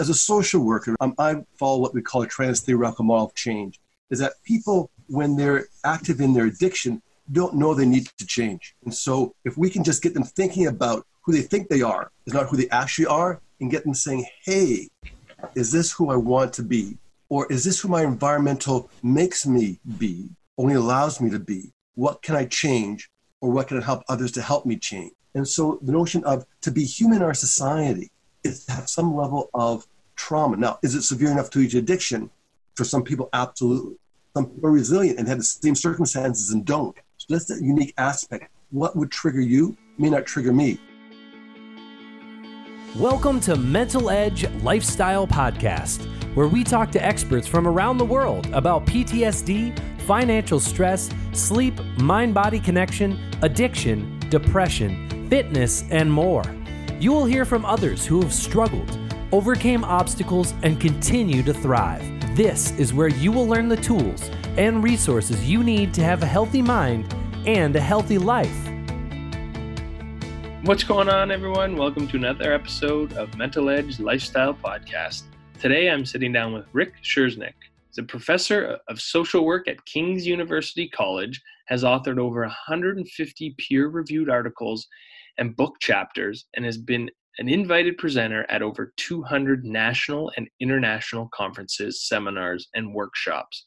As a social worker, um, I follow what we call a trans-theoretical model of change, is that people, when they're active in their addiction, don't know they need to change. And so if we can just get them thinking about who they think they are is not who they actually are, and get them saying, hey, is this who I want to be? Or is this who my environmental makes me be, only allows me to be? What can I change? Or what can I help others to help me change? And so the notion of to be human in our society is have some level of trauma. Now, is it severe enough to reach addiction? For some people, absolutely. Some people are resilient and have the same circumstances and don't. So that's the unique aspect. What would trigger you may not trigger me. Welcome to Mental Edge Lifestyle Podcast, where we talk to experts from around the world about PTSD, financial stress, sleep, mind body connection, addiction, depression, fitness, and more. You will hear from others who have struggled, overcame obstacles, and continue to thrive. This is where you will learn the tools and resources you need to have a healthy mind and a healthy life. What's going on, everyone? Welcome to another episode of Mental Edge Lifestyle Podcast. Today I'm sitting down with Rick Csiernik. He's a professor of social work at King's University College, has authored over 150 peer reviewed articles and book chapters, and has been an invited presenter at over 200 national and international conferences, seminars, and workshops.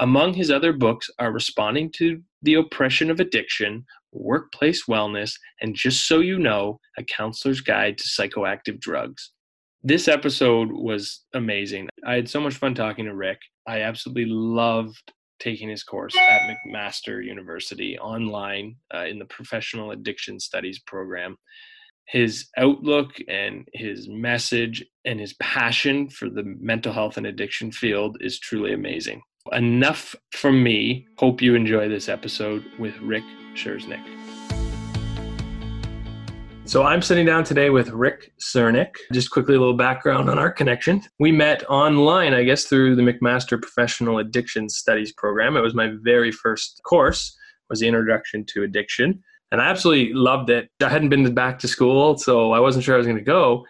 Among his other books are Responding to the Oppression of Addiction, Workplace Wellness, and Just So You Know, A Counselor's Guide to Psychoactive Drugs. This episode was amazing. I had so much fun talking to Rick. I absolutely loved taking his course at McMaster University online uh, in the Professional Addiction Studies program. His outlook and his message and his passion for the mental health and addiction field is truly amazing enough from me. Hope you enjoy this episode with Rick Csiernik. So I'm sitting down today with Rick Csiernik. Just quickly a little background on our connection. We met online, I guess, through the McMaster Professional Addiction Studies program. It was my very first course, was the introduction to addiction. And I absolutely loved it. I hadn't been back to school, so I wasn't sure I was going to go.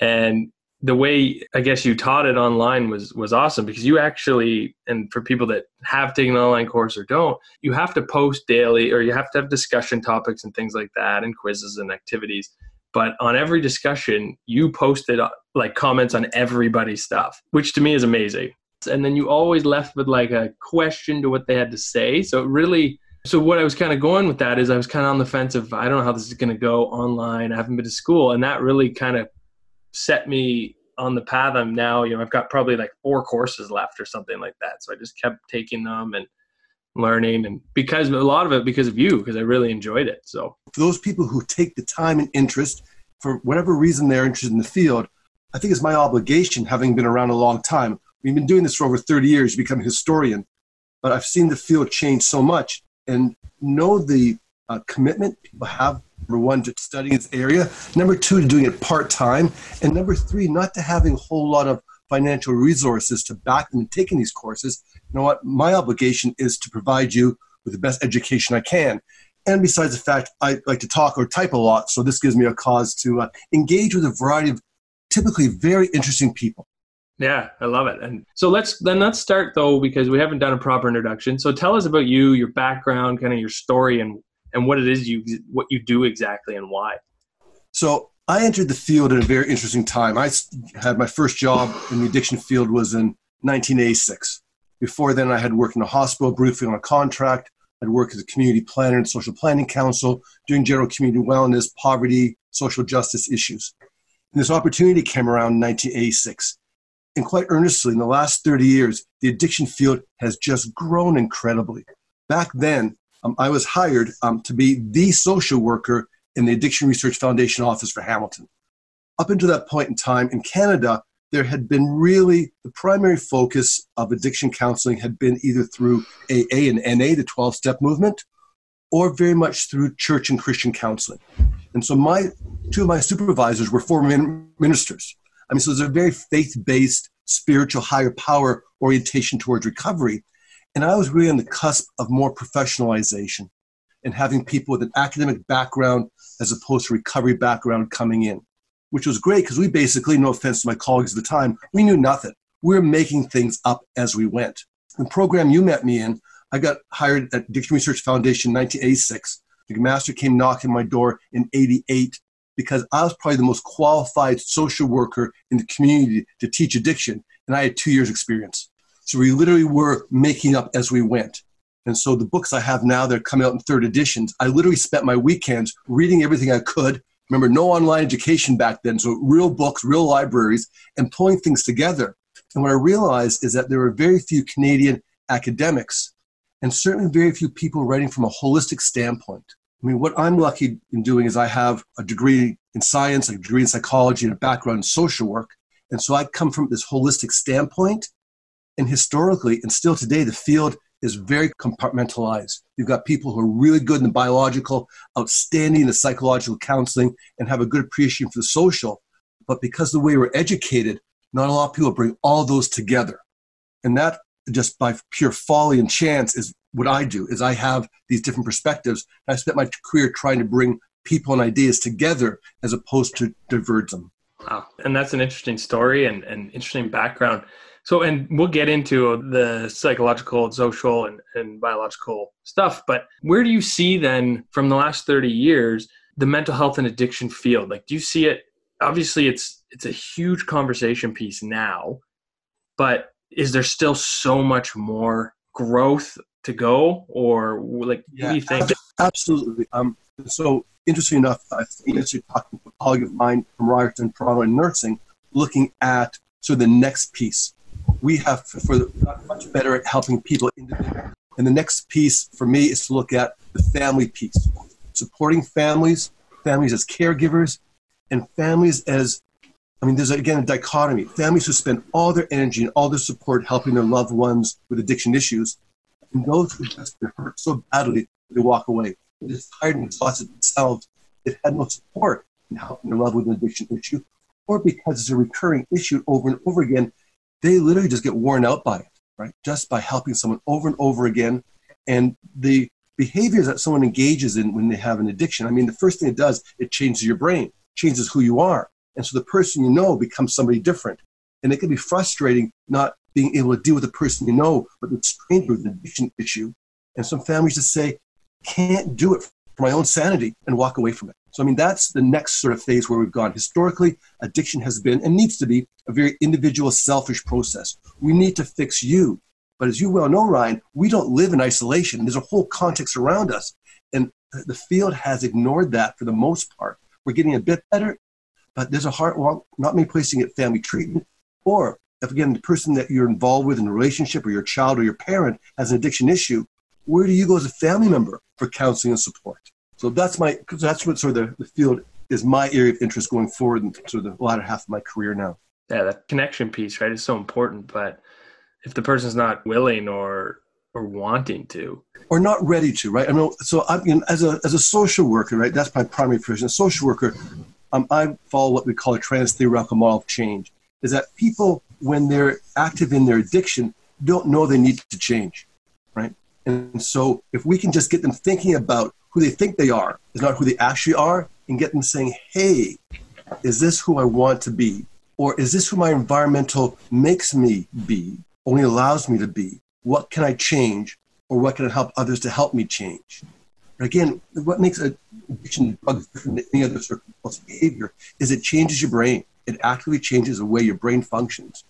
And the way I guess you taught it online was was awesome because you actually and for people that have taken an online course or don't, you have to post daily or you have to have discussion topics and things like that and quizzes and activities. But on every discussion, you posted uh, like comments on everybody's stuff, which to me is amazing. And then you always left with like a question to what they had to say. So it really so what I was kind of going with that is I was kind of on the fence of I don't know how this is going to go online. I haven't been to school, and that really kind of set me on the path I'm now. You know, I've got probably like four courses left or something like that. So I just kept taking them and learning, and because a lot of it because of you, because I really enjoyed it. So for those people who take the time and interest for whatever reason they're interested in the field, I think it's my obligation, having been around a long time. We've been doing this for over 30 years, become a historian, but I've seen the field change so much and know the uh, commitment people have Number one, to studying this area. Number two, to doing it part time. And number three, not to having a whole lot of financial resources to back them in taking these courses. You know what? My obligation is to provide you with the best education I can. And besides the fact I like to talk or type a lot, so this gives me a cause to uh, engage with a variety of typically very interesting people. Yeah, I love it. And so let's then let's start though because we haven't done a proper introduction. So tell us about you, your background, kind of your story, and and what it is you what you do exactly and why. So I entered the field at a very interesting time. I had my first job in the addiction field was in 1986. Before then, I had worked in a hospital briefly on a contract. I'd worked as a community planner and social planning council, doing general community wellness, poverty, social justice issues. And this opportunity came around in 1986. And quite earnestly, in the last 30 years, the addiction field has just grown incredibly. Back then, um, I was hired um, to be the social worker in the Addiction Research Foundation office for Hamilton. Up until that point in time in Canada, there had been really the primary focus of addiction counseling had been either through AA and NA, the 12 step movement, or very much through church and Christian counseling. And so my two of my supervisors were former ministers. I mean, so there's a very faith based, spiritual, higher power orientation towards recovery. And I was really on the cusp of more professionalization and having people with an academic background as opposed to recovery background coming in. which was great because we basically, no offense to my colleagues at the time, we knew nothing. We were making things up as we went. The program you met me in, I got hired at Addiction Research Foundation in 1986. McMaster came knocking my door in 88 because I was probably the most qualified social worker in the community to teach addiction, and I had two years' experience. So we literally were making up as we went. And so the books I have now, they're coming out in third editions. I literally spent my weekends reading everything I could. Remember, no online education back then, so real books, real libraries, and pulling things together. And what I realized is that there were very few Canadian academics and certainly very few people writing from a holistic standpoint. I mean, what I'm lucky in doing is I have a degree in science, a degree in psychology, and a background in social work. And so I come from this holistic standpoint. And historically, and still today, the field is very compartmentalized. You've got people who are really good in the biological, outstanding in the psychological counseling, and have a good appreciation for the social. But because the way we're educated, not a lot of people bring all those together. And that just by pure folly and chance is what I do is I have these different perspectives. I spent my career trying to bring people and ideas together as opposed to diverge them. Wow. And that's an interesting story and an interesting background. So, and we'll get into the psychological, social, and, and biological stuff, but where do you see then from the last 30 years the mental health and addiction field? Like, do you see it? Obviously, it's it's a huge conversation piece now, but is there still so much more growth to go, or like, yeah, what do you think? Absolutely. Um, so interesting enough, I yesterday talking to a colleague of mine from Ryerson, Toronto, in nursing, looking at so the next piece. We have for much better at helping people individually. And the next piece for me is to look at the family piece, supporting families, families as caregivers, and families as I mean, there's again a dichotomy. Families who spend all their energy and all their support helping their loved ones with addiction issues, and those who just hurt so badly they walk away. They're tired and exhausted themselves. They've had no support in helping their loved with an addiction issue, or because it's a recurring issue over and over again, they literally just get worn out by it, right? Just by helping someone over and over again. And the behaviors that someone engages in when they have an addiction, I mean, the first thing it does, it changes your brain, changes who you are and so the person you know becomes somebody different. And it can be frustrating not being able to deal with the person you know, but the stranger with an addiction issue. And some families just say, can't do it for my own sanity and walk away from it. So, I mean, that's the next sort of phase where we've gone. Historically, addiction has been and needs to be a very individual, selfish process. We need to fix you. But as you well know, Ryan, we don't live in isolation. There's a whole context around us. And the field has ignored that for the most part. We're getting a bit better but there's a heart well, not me placing it family treatment, or if again the person that you're involved with in a relationship or your child or your parent has an addiction issue, where do you go as a family member for counseling and support? So that's my that's what sort of the, the field is my area of interest going forward in sort of the latter half of my career now. Yeah, that connection piece, right, is so important. But if the person's not willing or or wanting to or not ready to right i mean so i mean as a as a social worker right that's my primary profession a social worker um, I follow what we call a trans-theoretical model of change, is that people, when they're active in their addiction, don't know they need to change? And so if we can just get them thinking about who they think they are is not who they actually are, and get them saying, hey, is this who I want to be? Or is this who my environmental makes me be, only allows me to be? What can I change? Or what can I help others to help me change? But again, what makes addiction drugs different than any other of behavior is it changes your brain. It actively changes the way your brain functions.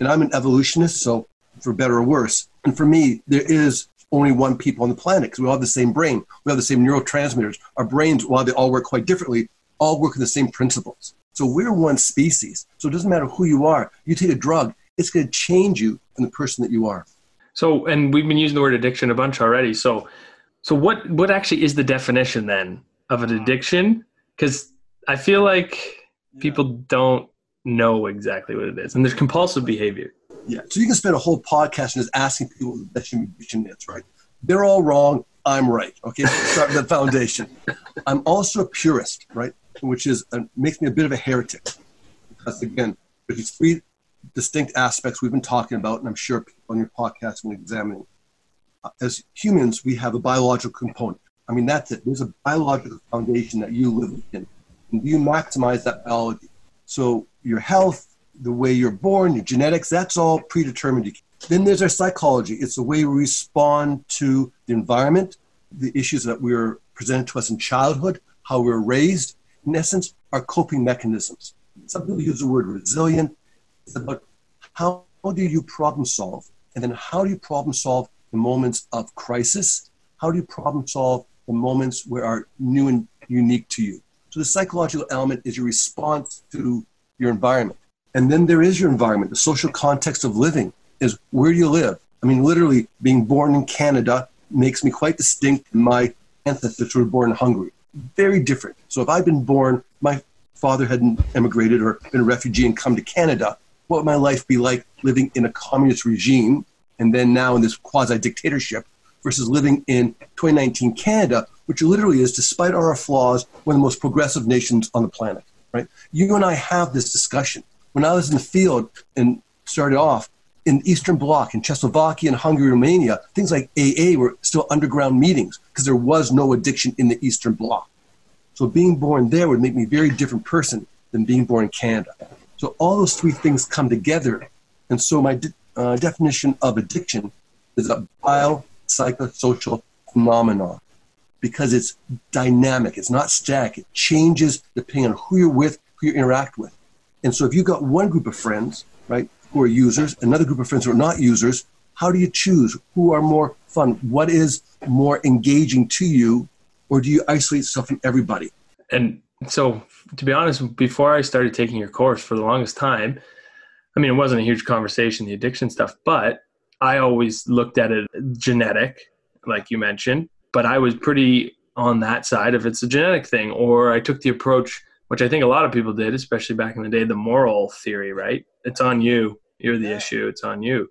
And I'm an evolutionist, so for better or worse. And for me, there is only one people on the planet because we all have the same brain. We have the same neurotransmitters. Our brains, while they all work quite differently, all work in the same principles. So we're one species. So it doesn't matter who you are. You take a drug, it's going to change you from the person that you are. So, and we've been using the word addiction a bunch already. So so what what actually is the definition then of an hmm. addiction? Because I feel like people don't know exactly what it is, and there's compulsive behavior. Yeah, so you can spend a whole podcast just asking people what the addiction is, right? They're all wrong. I'm right. Okay, start with the foundation. I'm also a purist, right? Which is uh, makes me a bit of a heretic, because again, there's three distinct aspects we've been talking about, and I'm sure people on your podcast will examine as humans, we have a biological component. I mean, that's it. There's a biological foundation that you live in. And you maximize that biology? So your health, the way you're born, your genetics, that's all predetermined. Then there's our psychology. It's the way we respond to the environment, the issues that we were presented to us in childhood, how we were raised. In essence, our coping mechanisms. Some people use the word resilient. It's about how do you problem solve? And then how do you problem solve in moments of crisis? How do you problem solve in moments where are new and unique to you? So the psychological element is your response to your environment. And then there is your environment, the social context of living is where do you live? I mean, literally, being born in Canada makes me quite distinct. My ancestors were born in Hungary. Very different. So if I'd been born, my father hadn't emigrated or been a refugee and come to Canada, what would my life be like living in a communist regime and then now in this quasi dictatorship versus living in 2019 Canada, which literally is, despite our flaws, one of the most progressive nations on the planet. Right? You and I have this discussion. When I was in the field and started off in the Eastern Bloc, in Czechoslovakia and Hungary, Romania, things like AA were still underground meetings because there was no addiction in the Eastern Bloc. So being born there would make me a very different person than being born in Canada. So all those three things come together. And so my de- uh, definition of addiction is a biopsychosocial phenomenon because it's dynamic. It's not static. It changes depending on who you're with, who you interact with. And so if you've got one group of friends, right, who are users, another group of friends who are not users, how do you choose who are more fun? What is more engaging to you? Or do you isolate yourself from everybody? And so, to be honest, before I started taking your course for the longest time, I mean, it wasn't a huge conversation, the addiction stuff, but I always looked at it genetic, like you mentioned, but I was pretty on that side if it's a genetic thing, or I took the approach which I think a lot of people did, especially back in the day, the moral theory, right? It's on you. You're the yeah. issue. It's on you.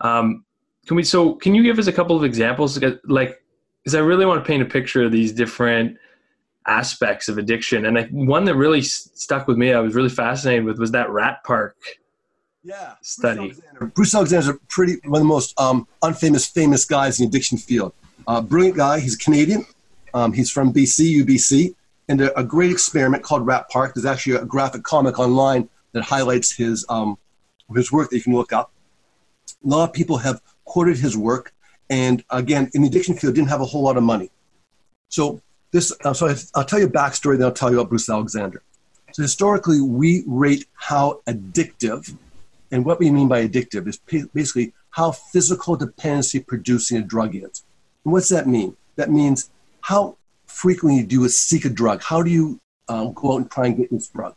Um, can we? So, can you give us a couple of examples? Like, because I really want to paint a picture of these different aspects of addiction, and I, one that really stuck with me, I was really fascinated with, was that Rat Park. Yeah, study. Bruce Alexander. Bruce a pretty one of the most um, unfamous famous guys in the addiction field. Uh, brilliant guy. He's a Canadian. Um, he's from BC, UBC and a, great experiment called Rat Park. There's actually a graphic comic online that highlights his um, his work that you can look up. A lot of people have quoted his work, and again, in the addiction field, didn't have a whole lot of money. So this, uh, so I'll tell you a backstory, then I'll tell you about Bruce Alexander. So historically, we rate how addictive, and what we mean by addictive is basically how physical dependency producing a drug is. And what's that mean? That means how frequently you do is seek a drug? How do you um, go out and try and get this drug?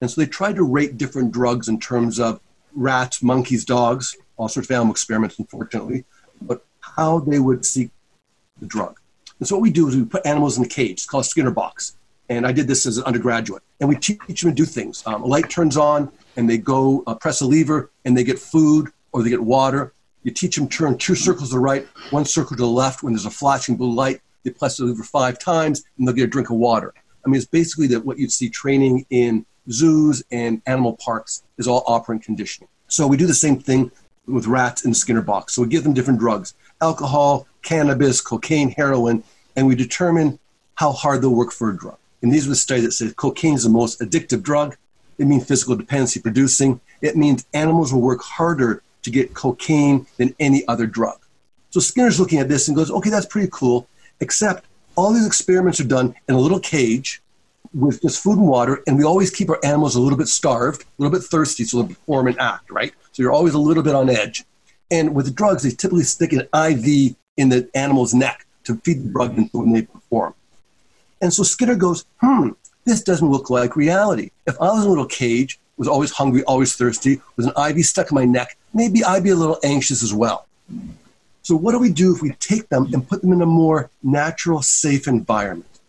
And so they tried to rate different drugs in terms of rats, monkeys, dogs, all sorts of animal experiments, unfortunately, but how they would seek the drug. And so what we do is we put animals in a cage. It's called Skinner box. And I did this as an undergraduate. And we teach them to do things. Um, a light turns on, and they go uh, press a lever, and they get food or they get water. You teach them turn two circles to the right, one circle to the left. When there's a flashing blue light, they press it over five times and they'll get a drink of water. I mean, it's basically that what you'd see training in zoos and animal parks is all operant conditioning. So we do the same thing with rats in Skinner box. So we give them different drugs alcohol, cannabis, cocaine, heroin, and we determine how hard they'll work for a drug. And these were the studies that said cocaine is the most addictive drug. It means physical dependency producing. It means animals will work harder to get cocaine than any other drug. So Skinner's looking at this and goes, okay, that's pretty cool except all these experiments are done in a little cage with just food and water, and we always keep our animals a little bit starved, a little bit thirsty, so they perform and act, right? So you're always a little bit on edge. And with the drugs, they typically stick an IV in the animal's neck to feed the drug when they perform. And so Skinner goes, hmm, this doesn't look like reality. If I was in a little cage, was always hungry, always thirsty, with an IV stuck in my neck, maybe I'd be a little anxious as well. So, what do we do if we take them and put them in a more natural, safe environment?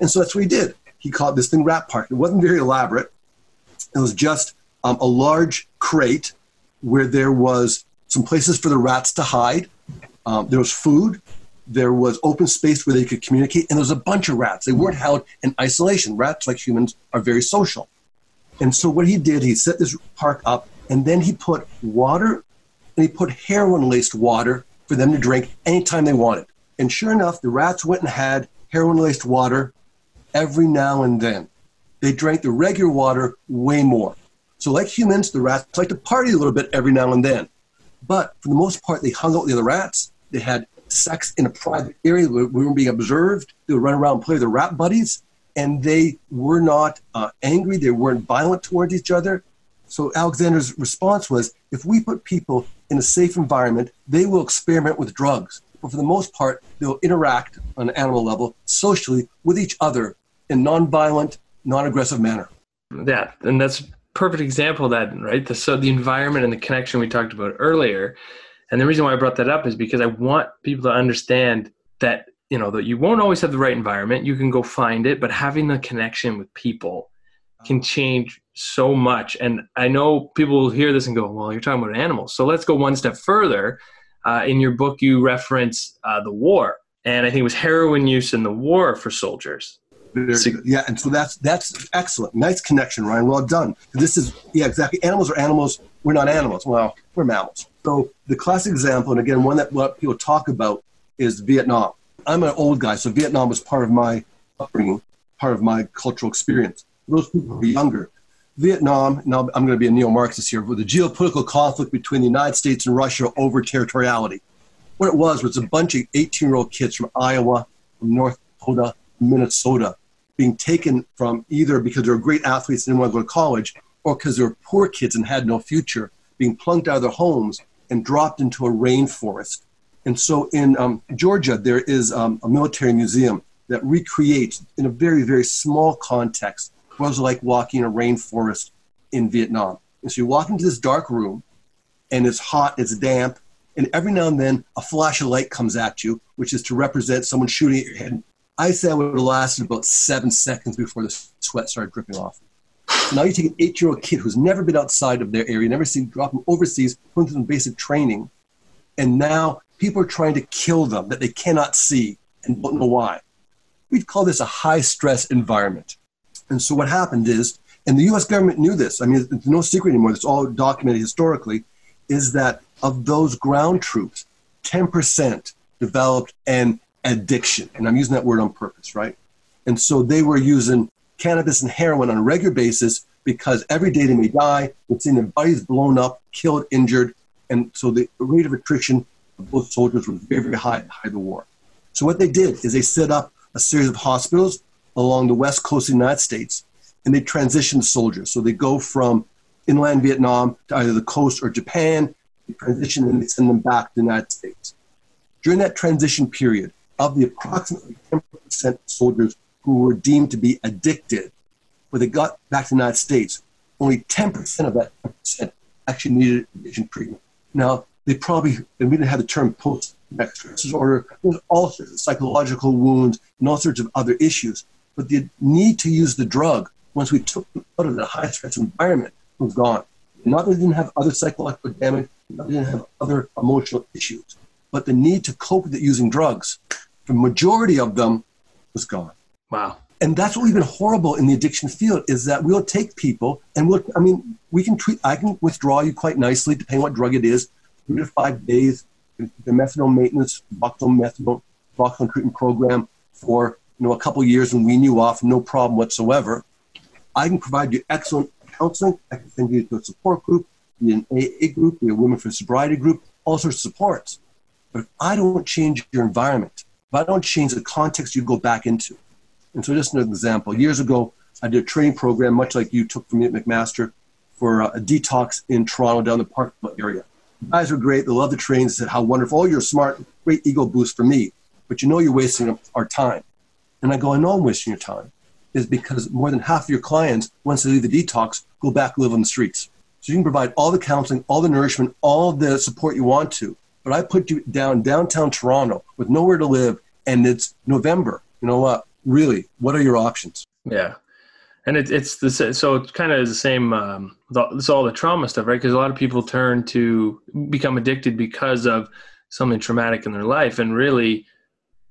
And so that's what he did. He called this thing Rat Park. It wasn't very elaborate. It was just um, a large crate where there was some places for the rats to hide. Um, there was food. There was open space where they could communicate, and there was a bunch of rats. They weren't held in isolation. Rats, like humans, are very social. And so what he did, he set this park up, and then he put water, and he put heroin-laced water for them to drink anytime they wanted. And sure enough, the rats went and had heroin laced water every now and then. they drank the regular water way more. So, like humans, the rats like to party a little bit every now and then. But for the most part, they hung out with the other rats. They had sex in a private area. Where we weren't being observed. They would run around and play with their rat buddies. And they were not uh, angry. They weren't violent towards each other. So Alexander's response was if we put people in a safe environment, they will experiment with drugs. But for the most part, they'll interact on an animal level socially with each other in non-violent, non-aggressive manner. Yeah, and that's perfect example of that, right? The, so the environment and the connection we talked about earlier. And the reason why I brought that up is because I want people to understand that, you know, that you won't always have the right environment. You can go find it, but having the connection with people can change so much. And I know people will hear this and go, well, you're talking about animals. So let's go one step further. Uh, in your book, you reference uh, the war. And I think it was heroin use in the war for soldiers. Yeah, and so that's that's excellent. Nice connection, Ryan. Well done. This is yeah, exactly. Animals are animals. We're not animals. Well, we're mammals. So the classic example, and again, one that what people talk about is Vietnam. I'm an old guy, so Vietnam was part of my upbringing, part of my cultural experience. Those people who are younger. Vietnam, now I'm going to be a neo-Marxist here, with the geopolitical conflict between the United States and Russia over territoriality. What it was was a bunch of 18-year-old kids from Iowa, from North Dakota, Minnesota, being taken from either because they were great athletes and didn't want to go to college, or because they were poor kids and had no future, being plunked out of their homes and dropped into a rainforest. And so in um, Georgia, there is um, a military museum that recreates, in a very, very small context, was like walking in a rainforest in Vietnam. And so you walk into this dark room, and it's hot, it's damp, and every now and then a flash of light comes at you, which is to represent someone shooting at your head I say I would have lasted about seven seconds before the sweat started dripping off. So now you take an eight-year-old kid who's never been outside of their area, never seen drop them overseas, put them through basic training, and now people are trying to kill them that they cannot see and don't know why. We'd call this a high-stress environment. And so what happened is, and the U.S. government knew this. I mean, it's no secret anymore. It's all documented historically. Is that of those ground troops, 10% developed an addiction. And I'm using that word on purpose, right? And so they were using cannabis and heroin on a regular basis because every day they may die, they've seen their bodies blown up, killed, injured. And so the rate of attrition of both soldiers was very, very high at the war. So what they did is they set up a series of hospitals along the west coast of the United States, and they transition soldiers. So they go from inland Vietnam to either the coast or Japan, they transition and they send them back to the United States. During that transition period, of the approximately 10% of soldiers who were deemed to be addicted, when they got back to the United States, only 10% of that 10% actually needed addiction treatment. Now, they probably, and we didn't have the term post traumatic stress disorder, there's all sorts of psychological wounds and all sorts of other issues. But the need to use the drug once we took them out of the high stress environment was gone. Not that they didn't have other psychological damage, not that they didn't have other emotional issues, but the need to cope with it using drugs the majority of them was gone. Wow. And that's what we've been horrible in the addiction field is that we'll take people and we'll, I mean, we can treat, I can withdraw you quite nicely depending what drug it is, three to five days, the methadone maintenance, Suboxone methadone, Suboxone treatment program for, you know, a couple years and wean you off, no problem whatsoever. I can provide you excellent counseling. I can send you to a support group, be an AA group, be a Women for Sobriety group, all sorts of supports. But if I don't change your environment, if I don't change the context you go back into. And so, just an example years ago, I did a training program, much like you took from me at McMaster, for a detox in Toronto down the park area. The guys were great. They loved the trains. They Said how wonderful. Oh, you're smart. Great ego boost for me. But you know you're wasting our time. And I go, I know I'm wasting your time. Is because more than half of your clients, once they leave the detox, go back live on the streets. So you can provide all the counseling, all the nourishment, all the support you want to but I put you down downtown Toronto with nowhere to live, and it's November. You know what? Really, what are your options? Yeah, and it, it's the so it kind of the same. Um, it's all the trauma stuff, right? Because a lot of people turn to become addicted because of something traumatic in their life, and really,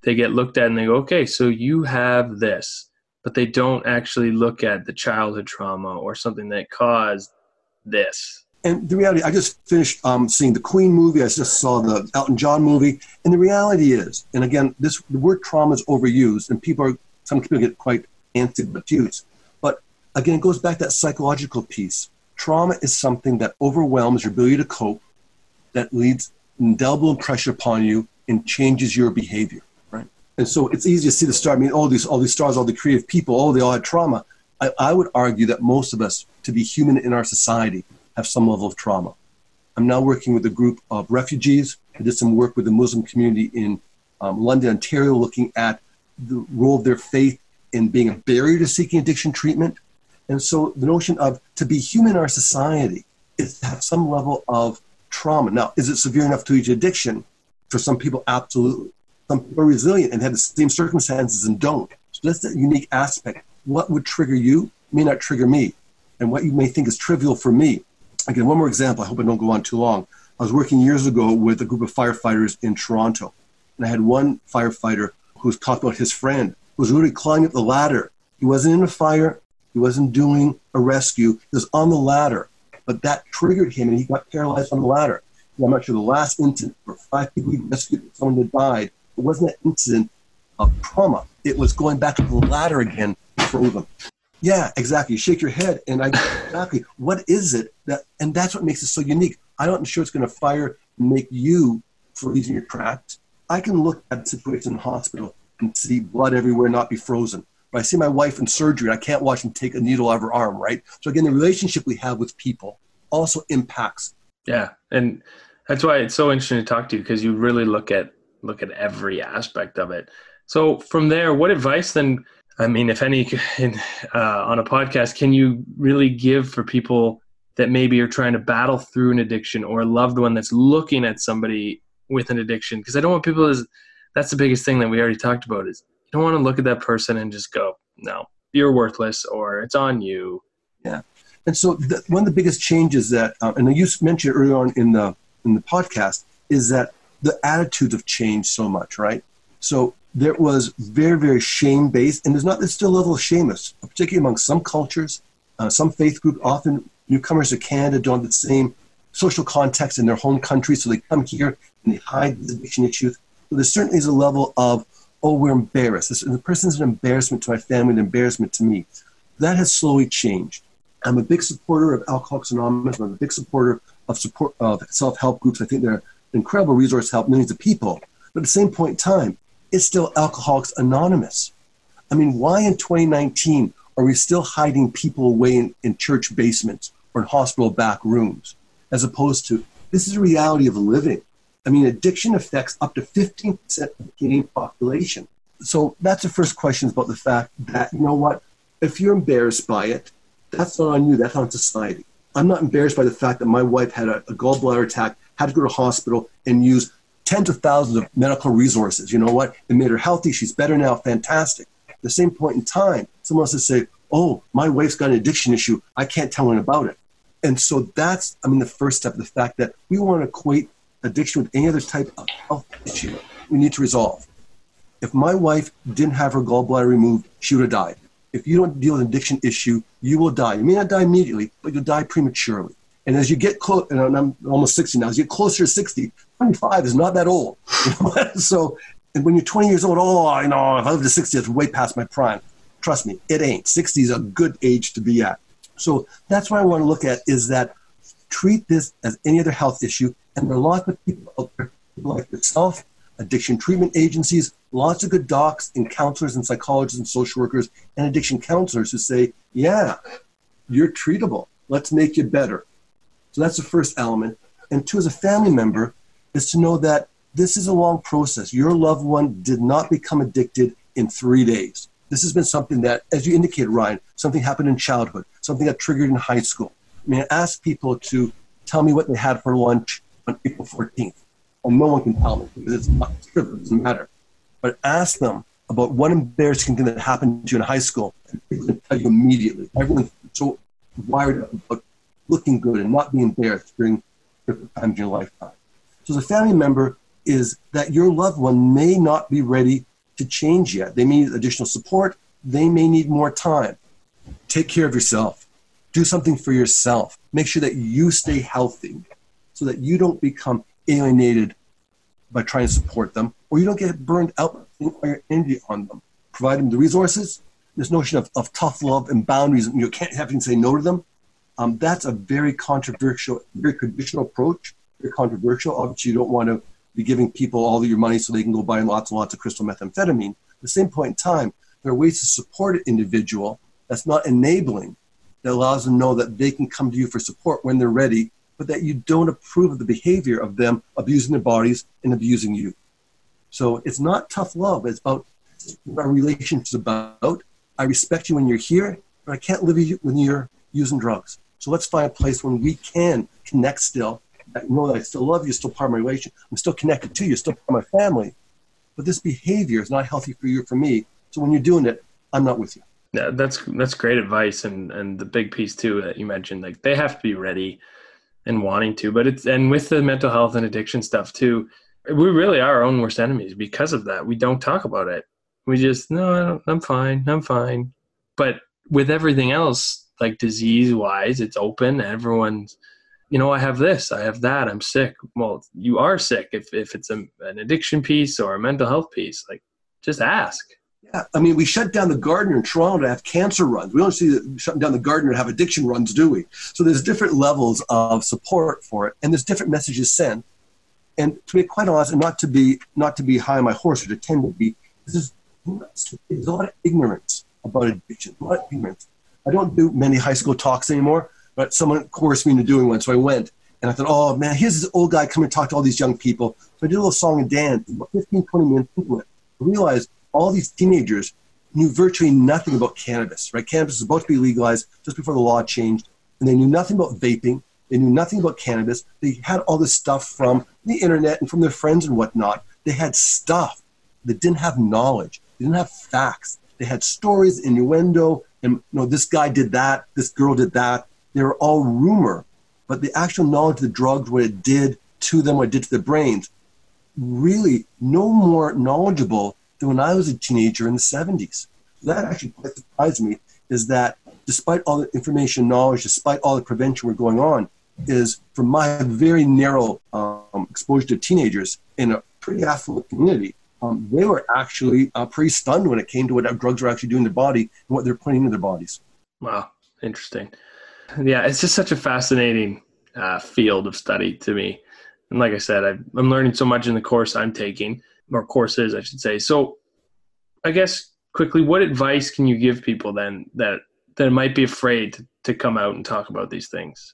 they get looked at and they go, "Okay, so you have this," but they don't actually look at the childhood trauma or something that caused this and the reality, I just finished um, seeing the Queen movie. I just saw the Elton John movie, and the reality is, and again, this the word trauma is overused, and people are some people get quite antsy about. But again, it goes back to that psychological piece. Trauma is something that overwhelms your ability to cope, that leads indelible impression upon you and changes your behavior? And so it's easy to see the star. I mean, all these, all these stars, all the creative people, oh, they all had trauma. I, I would argue that most of us, to be human in our society, have some level of trauma. I'm now working with a group of refugees. I did some work with the Muslim community in um, London, Ontario, looking at the role of their faith in being a barrier to seeking addiction treatment. And so the notion of to be human in our society is to have some level of trauma. Now, is it severe enough to to addiction? For some people, absolutely. Some people are resilient and have the same circumstances and don't. So that's the unique aspect. What would trigger you may not trigger me. And what you may think is trivial for me. Again, one more example. I hope I don't go on too long. I was working years ago with a group of firefighters in Toronto. And I had one firefighter who was talking about his friend who was literally climbing up the ladder. He wasn't in a fire. He wasn't doing a rescue. He was on the ladder. But that triggered him and he got paralyzed on the ladder. I'm not sure the last incident where five people he rescued someone that died. It wasn't an incident of trauma. It was going back up the ladder again frozen. Yeah, exactly. You shake your head, and I exactly what is it that, and that's what makes it so unique. I'm not sure it's going to fire and make you freeze in your tracks. I can look at the situation in the hospital and see blood everywhere, not be frozen. But I see my wife in surgery, and I can't watch them take a needle out of her arm, right? So again, the relationship we have with people also impacts. Yeah, and that's why it's so interesting to talk to you because you really look at look at every aspect of it. So from there, what advice then? I mean, if any, in, uh, on a podcast, can you really give for people that maybe are trying to battle through an addiction or a loved one that's looking at somebody with an addiction? Because I don't want people to. That's the biggest thing that we already talked about is you don't want to look at that person and just go, no, you're worthless or it's on you. Yeah. And so the, one of the biggest changes that, uh, and you mentioned earlier on in the in the podcast, is that the attitudes have changed so much, right? So there was very, very shame based, and there's not there's still a level of shame, particularly among some cultures, uh, some faith group. Often newcomers to Canada don't have the same social context in their home country, so they come here and they hide the addiction issues. So there certainly is a level of oh, we're embarrassed. This, the person's an embarrassment to my family, an embarrassment to me. That has slowly changed. I'm a big supporter of Alcoholics Anonymous. I'm a big supporter of support of self-help groups. I think they're incredible resource to help millions of people. But at the same point in time, it's still Alcoholics Anonymous. I mean, why in 2019 are we still hiding people away in, in church basements or in hospital back rooms, as opposed to this is a reality of living. I mean, addiction affects up to 15% of the Canadian population. So that's the first question about the fact that, you know what, if you're embarrassed by it, that's not on you, that's on society. I'm not embarrassed by the fact that my wife had a, a gallbladder attack, had to go to hospital and use tens of thousands of medical resources. You know what? It made her healthy. She's better now. Fantastic. At the same point in time, someone else to say, oh, my wife's got an addiction issue. I can't tell anyone about it. And so that's, I mean, the first step, the fact that we want to equate addiction with any other type of health issue we need to resolve. If my wife didn't have her gallbladder removed, she would have died. If you don't deal with an addiction issue, you will die. You may not die immediately, but you'll die prematurely. And as you get close, and I'm almost 60 now, as you get closer to 60, 25 is not that old. So, and when you're 20 years old, oh, you know, if I live to 60, it's way past my prime. Trust me, it ain't. 60 is a good age to be at. So that's what I want to look at is that treat this as any other health issue and there are lots of people out there like yourself, addiction treatment agencies, lots of good docs and counselors and psychologists and social workers and addiction counselors who say, yeah, you're treatable. Let's make you better. So that's the first element. And two, as a family member, is to know that this is a long process. Your loved one did not become addicted in three days. This has been something that, as you indicated, Ryan, something happened in childhood, something that triggered in high school. I mean, I ask people to tell me what they had for lunch on April 14th. Well, no one can tell me because it's not true, it doesn't matter. But ask them about what embarrassing thing that happened to you in high school, and people can tell you immediately. Everyone's so wired up about looking good and not being embarrassed during different times in your lifetime. So, a family member, is that your loved one may not be ready to change yet. They may need additional support. They may need more time. Take care of yourself. Do something for yourself. Make sure that you stay healthy so that you don't become alienated by trying to support them or you don't get burned out by your energy on them. Provide them the resources, this notion of, of tough love and boundaries, you can't have to say no to them. Um, that's a very controversial, very conditional approach. Very controversial. Obviously, you don't want to be giving people all of your money so they can go buy lots and lots of crystal methamphetamine. At the same point in time, there are ways to support an individual that's not enabling, that allows them to know that they can come to you for support when they're ready, but that you don't approve of the behavior of them abusing their bodies and abusing you. So it's not tough love. It's about our relationships about. I respect you when you're here, but I can't live with you when you're using drugs. So let's find a place when we can connect still. I know that I still love you, still part of my relation. I'm still connected to you, still part of my family. But this behavior is not healthy for you or for me. So when you're doing it, I'm not with you. Yeah, that's that's great advice, and and the big piece too that you mentioned, like they have to be ready and wanting to. But it's and with the mental health and addiction stuff too, we really are our own worst enemies because of that. We don't talk about it. We just no, I'm fine, I'm fine. But with everything else, like disease wise, it's open. Everyone's, you know, I have this, I have that, I'm sick. Well, you are sick if if it's a, an addiction piece or a mental health piece. Like, just ask. Yeah, I mean, we shut down the Gardiner in Toronto to have cancer runs. We don't see the, shutting down the Gardiner to have addiction runs, do we? So there's different levels of support for it, and there's different messages sent. And to be quite honest, and not to be not to be high on my horse or to tend to be, this is there's a lot of ignorance about addiction. A lot of ignorance. I don't do many high school talks anymore, but someone coerced me into doing one, so I went. And I thought, oh man, here's this old guy coming to talk to all these young people. So I did a little song and dance. About 15, 20 minutes into it, I realized all these teenagers knew virtually nothing about cannabis, right? Cannabis was about to be legalized just before the law changed, and they knew nothing about vaping. They knew nothing about cannabis. They had all this stuff from the internet and from their friends and whatnot. They had stuff that didn't have knowledge. They didn't have facts. They had stories, innuendo, and you know, this guy did that, this girl did that. They were all rumor. But the actual knowledge of the drugs, what it did to them, what it did to their brains, really no more knowledgeable than when I was a teenager in the 70s. That actually quite surprised me is that despite all the information knowledge, despite all the prevention we're going on, is from my very narrow um, exposure to teenagers in a pretty affluent community, um, they were actually uh, pretty stunned when it came to what drugs were actually doing to their body and what they're putting into their bodies. Wow, interesting. Yeah, it's just such a fascinating uh, field of study to me. And like I said, i am learning so much in the course I'm taking, or courses, I should say. So, I guess quickly, what advice can you give people then that that might be afraid to, to come out and talk about these things?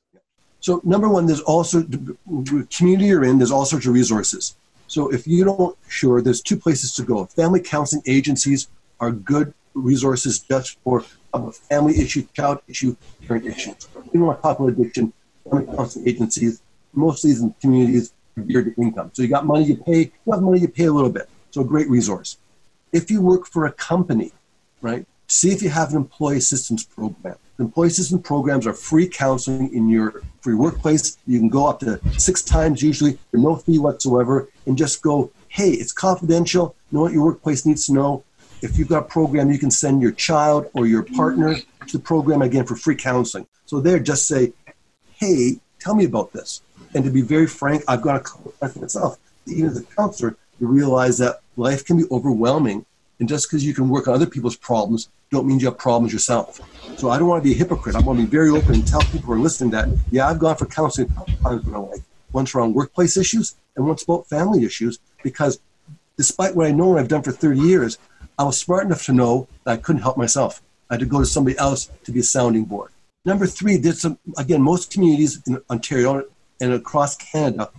So, number one, there's also the community you're in. There's all sorts of resources. So if you don't sure, there's two places to go. Family counseling agencies are good resources just for family issue, child issue, parent issues. To talk about addiction, family counseling agencies, most of these in communities geared to income. So you got money you pay, you have money you pay a little bit. So a great resource. If you work for a company, right, see if you have an employee assistance program. Employee assistance programs are free counseling in your free workplace. You can go up to six times usually for no fee whatsoever and just go, hey, it's confidential. Know what your workplace needs to know. If you've got a program, you can send your child or your partner to the program again for free counseling. So there, just say, hey, tell me about this. And to be very frank, I've got a couple myself. Even as a counselor, you realize that life can be overwhelming and just because you can work on other people's problems, don't mean you have problems yourself. So I don't want to be a hypocrite. I want to be very open and tell people who are listening that, yeah, I've gone for counseling times in my life. Once around workplace issues and once about family issues, because despite what I know and I've done for 30 years, I was smart enough to know that I couldn't help myself. I had to go to somebody else to be a sounding board. Number three, there's some, again, most communities in Ontario and across Canada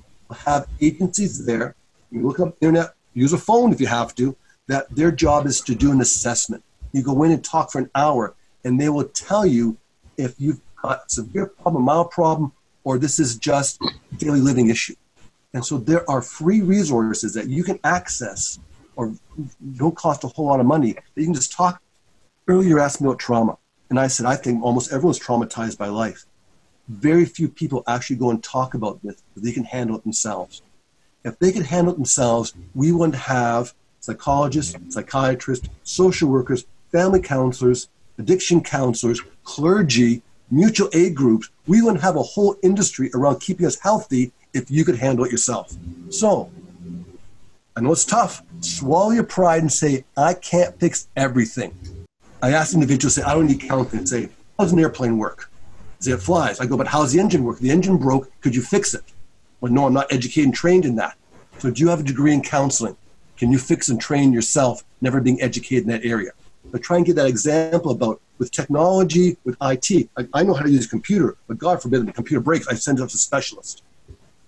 have agencies there. You look up the internet, use a phone if you have to, that their job is to do an assessment. You go in and talk for an hour, and they will tell you if you've got a severe problem, mild problem, or this is just daily living issue. And so there are free resources that you can access or don't cost a whole lot of money that you can just talk. Earlier, asked me about trauma. And I said, I think almost everyone's traumatized by life. Very few people actually go and talk about this, they can handle it themselves. If they could handle it themselves, we wouldn't have psychologists, psychiatrists, social workers, family counselors, addiction counselors, clergy, mutual aid groups. We wouldn't have a whole industry around keeping us healthy if you could handle it yourself. So, I know it's tough. Swallow your pride and say, I can't fix everything. I ask individuals, say, I don't need counseling, say, how does an airplane work? Say it flies. I go, but how's the engine work? The engine broke. Could you fix it? Well, no, I'm not educated and trained in that. So do you have a degree in counseling? Can you fix and train yourself, never being educated in that area? But try and get that example about with technology, with IT. I, I know how to use a computer, but God forbid the computer breaks, I send it to a specialist.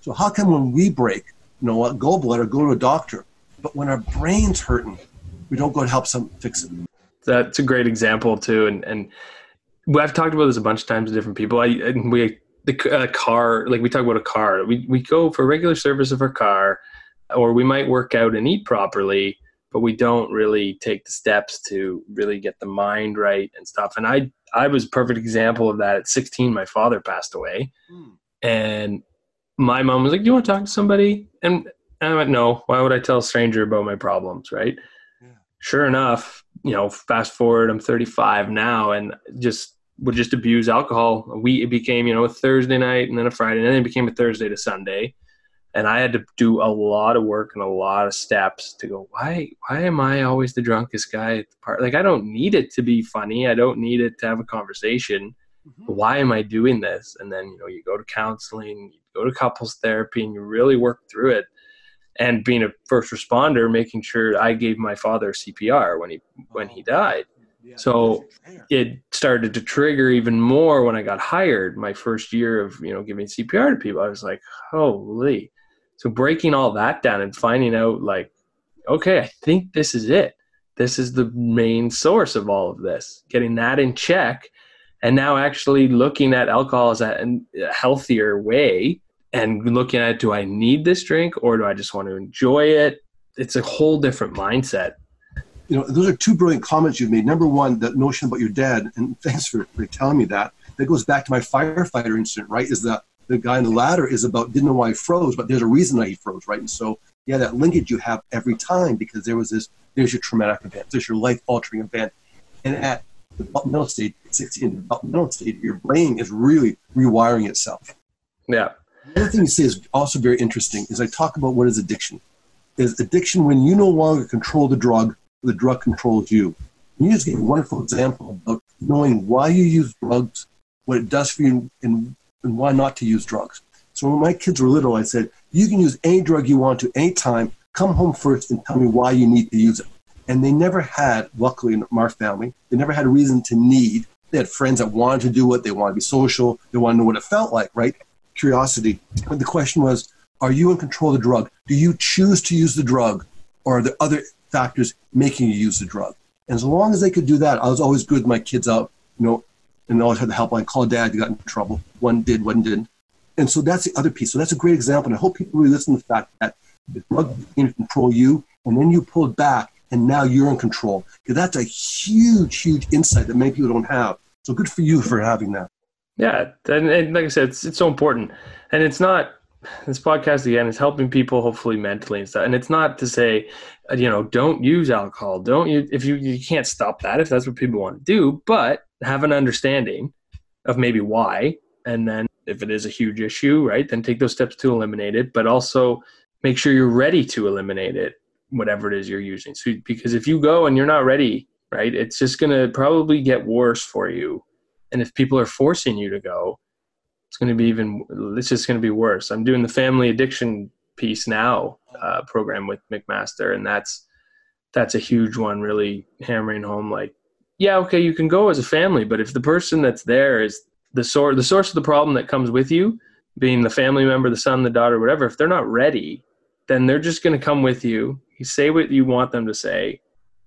So how come when we break, you know blood or go to a doctor, but when our brain's hurting, we don't go to help some fix it. That's a great example too, and and I've talked about this a bunch of times with different people. I and we the uh, car, like we talk about a car, we we go for regular service of our car, or we might work out and eat properly, but we don't really take the steps to really get the mind right and stuff. And I I was a perfect example of that. At 16, my father passed away, mm. and my mom was like, "Do you want to talk to somebody?" And I went, "No. Why would I tell a stranger about my problems?" Right. Yeah. Sure enough, you know, fast forward, I'm 35 now, and just would just abuse alcohol. We it became you know a Thursday night and then a Friday, and then it became a Thursday to Sunday, and I had to do a lot of work and a lot of steps to go. Why why am I always the drunkest guy at the party? Like I don't need it to be funny. I don't need it to have a conversation. Mm-hmm. Why am I doing this? And then you know you go to counseling, you go to couples therapy, and you really work through it. And being a first responder, making sure I gave my father CPR when he when he died so it started to trigger even more when I got hired. My first year of you know giving CPR to people, I was like, holy. So breaking all that down and finding out like, okay, I think this is it. This is the main source of all of this. Getting that in check, and now actually looking at alcohol as a, healthier way and looking at do I need this drink or do I just want to enjoy it? It's a whole different mindset you know, those are two brilliant comments you've made. Number one, that notion about your dad, and thanks for, for telling me that. That goes back to my firefighter incident, right? Is that the guy in the ladder is about didn't know why he froze, but there's a reason why he froze, right? And so, yeah, that linkage you have every time because there was this, there's your traumatic event, there's your life altering event. And at the developmental stage, 16, the developmental stage, your brain is really rewiring itself. Yeah. The other thing you say is also very interesting is I talk about what is addiction. Is addiction when you no longer control the drug the drug controls you. And You just gave a wonderful example of knowing why you use drugs, what it does for you, and, and why not to use drugs. So when my kids were little, I said, you can use any drug you want to anytime. Come home first and tell me why you need to use it. And they never had, luckily in our family, they never had a reason to need. They had friends that wanted to do it. They wanted to be social. They wanted to know what it felt like, right? Curiosity. But the question was, are you in control of the drug? Do you choose to use the drug? Or are there other factors making you use the drug. And as long as they could do that, I was always good with my kids out, you know, and always had the helpline, call dad, you got in trouble. One did, one didn't. And so that's the other piece. So that's a great example. And I hope people really listen to the fact that the drug can control you, and then you pulled back, and now you're in control. That's a huge, huge insight that many people don't have. So good for you for having that. Yeah, and, and like I said, it's, it's so important. And it's not this podcast again is helping people hopefully mentally and stuff. And it's not to say, uh, you know, don't use alcohol. Don't you if you you can't stop that if that's what people want to do, but have an understanding of maybe why, and then if it is a huge issue, right, then take those steps to eliminate it. But also make sure you're ready to eliminate it, whatever it is you're using. So because if you go and you're not ready, right, it's just gonna probably get worse for you. And if people are forcing you to go, it's going to be even it's just going to be worse i'm doing the family addiction piece now uh, program with mcmaster and that's that's a huge one really hammering home like yeah okay you can go as a family but if the person that's there is the source the source of the problem that comes with you being the family member the son the daughter whatever if they're not ready then they're just going to come with you say what you want them to say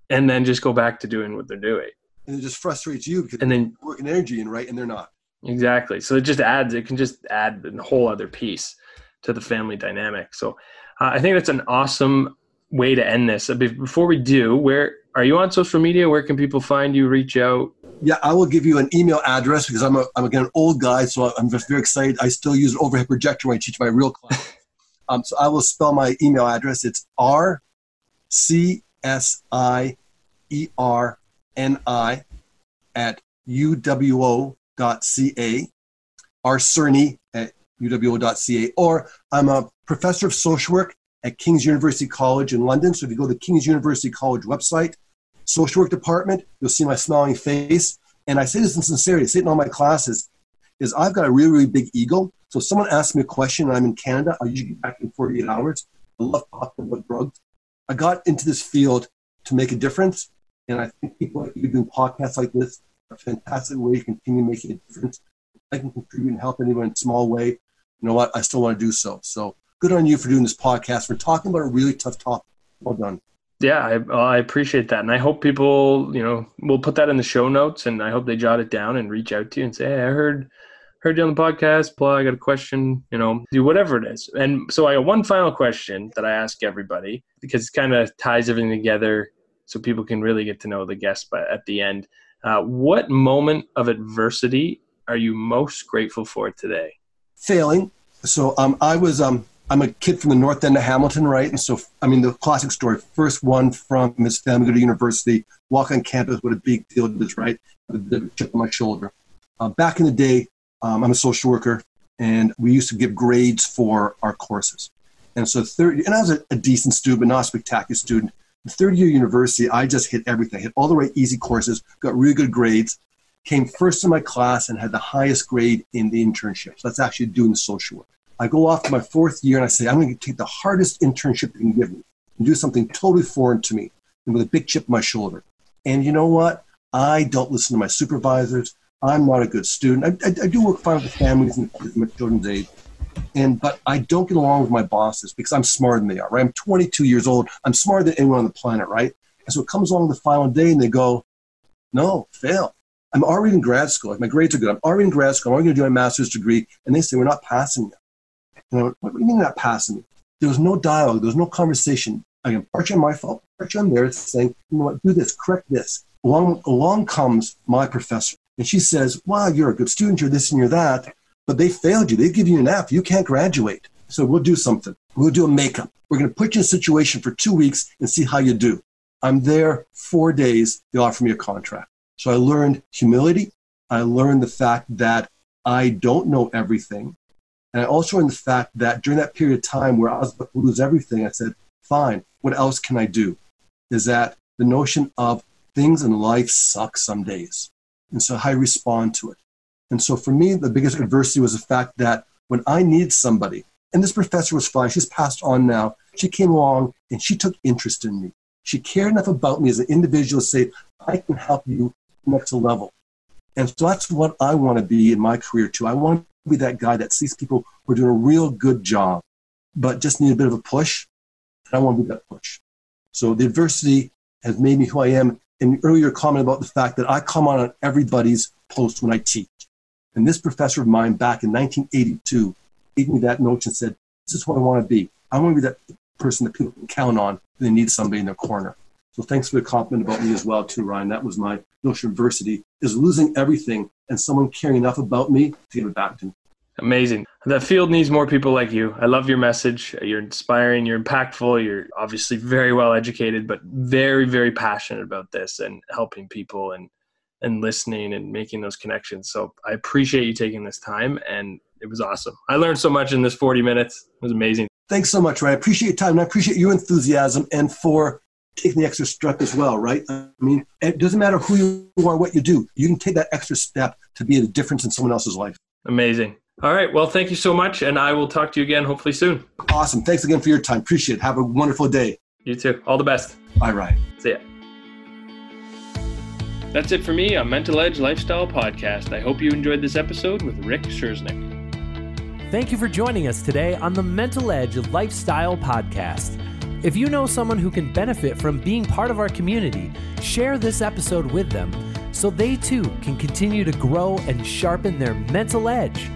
and then just go back to doing what they're doing and it just frustrates you because and then working energy in right and they're not Exactly. So it just adds, it can just add a whole other piece to the family dynamic. So uh, I think that's an awesome way to end this. Before we do, where are you on social media? Where can people find you, reach out? Yeah, I will give you an email address because I'm, a, I'm again an old guy, so I'm just very excited. I still use an overhead projector when I teach my real class. um, so I will spell my email address. It's R C S I E R N I at UWO uwo.ca, rcsierni at uwo.ca, or I'm a professor of social work at King's University College in London. So if you go to the King's University College website, social work department, you'll see my smiling face. And I say this in sincerity, I say it in all my classes, is I've got a really, really big ego. So if someone asks me a question and I'm in Canada, I usually get back in 48 hours. I love talking about drugs. I got into this field to make a difference. And I think people like you doing podcasts like this are a fantastic way to continue making a difference. I can contribute and help anyone in a small way. You know what? I still want to do so. So good on you for doing this podcast, for talking about a really tough topic. Well done. Yeah, I, I appreciate that, and I hope people, you know, we'll put that in the show notes, and I hope they jot it down and reach out to you and say, "Hey, I heard, heard you on the podcast. Blah, I got a question. You know, do whatever it is." And so, I got one final question that I ask everybody because it kind of ties everything together, so people can really get to know the guest. But at the end, uh, what moment of adversity are you most grateful for today? Failing. So, um, I was um I'm a kid from the north end of Hamilton, right? And so, I mean, the classic story first one from his family go to university, walk on campus, what a big deal it is, right? The chip on my shoulder. Uh, back in the day, um, I'm a social worker, and we used to give grades for our courses. And so, third, and I was a, a decent student, but not a spectacular student. The third year university, I just hit everything. Hit all the right easy courses, got really good grades, came first in my class, and had the highest grade in the internship. So that's actually doing social work. I go off to my fourth year and I say, I'm going to take the hardest internship you can give me and do something totally foreign to me and with a big chip on my shoulder. And you know what? I don't listen to my supervisors. I'm not a good student. I, I, I do work fine with the families and with children's aid. And but I don't get along with my bosses because I'm smarter than they are. Right? I'm 22 years old. I'm smarter than anyone on the planet. Right? And so it comes along the final day, and they go, "No, fail." I'm already in grad school. My grades are good. I'm already in grad school. I'm already going to do my master's degree, and they say we're not passing you. You know, what do you mean not passing me? There was no dialogue. There was no conversation. Again, partially my fault, partially on theirs, saying, you know what, do this, correct this. Along, along comes my professor, and she says, wow, you're a good student, you're this and you're that, but they failed you. They give you an F. You can't graduate. So we'll do something. We'll do a makeup. We're going to put you in a situation for two weeks and see how you do. I'm there four days. They offer me a contract. So I learned humility. I learned the fact that I don't know everything. And I also learned the fact that during that period of time where I was about to lose everything, I said, fine, what else can I do? Is that the notion of things in life suck some days. And so how I respond to it. And so for me, the biggest adversity was the fact that when I need somebody, and this professor was fine, she's passed on now, she came along and she took interest in me. She cared enough about me as an individual to say, I can help you next level. And so that's what I want to be in my career too. I want be that guy that sees people who are doing a real good job, but just need a bit of a push. And I want to be that push. So the adversity has made me who I am. And earlier comment about the fact that I comment on everybody's post when I teach. And this professor of mine back in 1982 gave me that note and said, this is what I want to be. I want to be that person that people can count on when they need somebody in their corner. So thanks for the compliment about me as well, too, Ryan. That was my notion of adversity is losing everything and someone caring enough about me to give it back to me. Amazing. The field needs more people like you. I love your message. You're inspiring, you're impactful, you're obviously very well educated, but very, very passionate about this and helping people and and listening and making those connections. So I appreciate you taking this time and it was awesome. I learned so much in this 40 minutes. It was amazing. Thanks so much, Ryan. I appreciate your time and I appreciate your enthusiasm and for taking the extra step as well, right? I mean, it doesn't matter who you are, what you do. You can take that extra step to be a difference in someone else's life. Amazing. All right. Well, thank you so much. And I will talk to you again hopefully soon. Awesome. Thanks again for your time. Appreciate it. Have a wonderful day. You too. All the best. Bye, Ryan. See ya. That's it for me on Mental Edge Lifestyle Podcast. I hope you enjoyed this episode with Rick Csiernik. Thank you for joining us today on the Mental Edge Lifestyle Podcast. If you know someone who can benefit from being part of our community, share this episode with them so they too can continue to grow and sharpen their mental edge.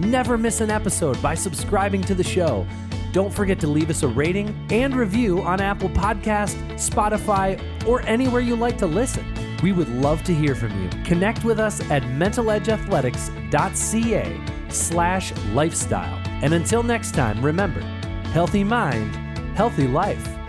Never miss an episode by subscribing to the show. Don't forget to leave us a rating and review on Apple Podcast, Spotify, or anywhere you like to listen. We would love to hear from you. Connect with us at mentaledgeathletics.ca slash lifestyle. And until next time, remember, healthy mind, healthy life.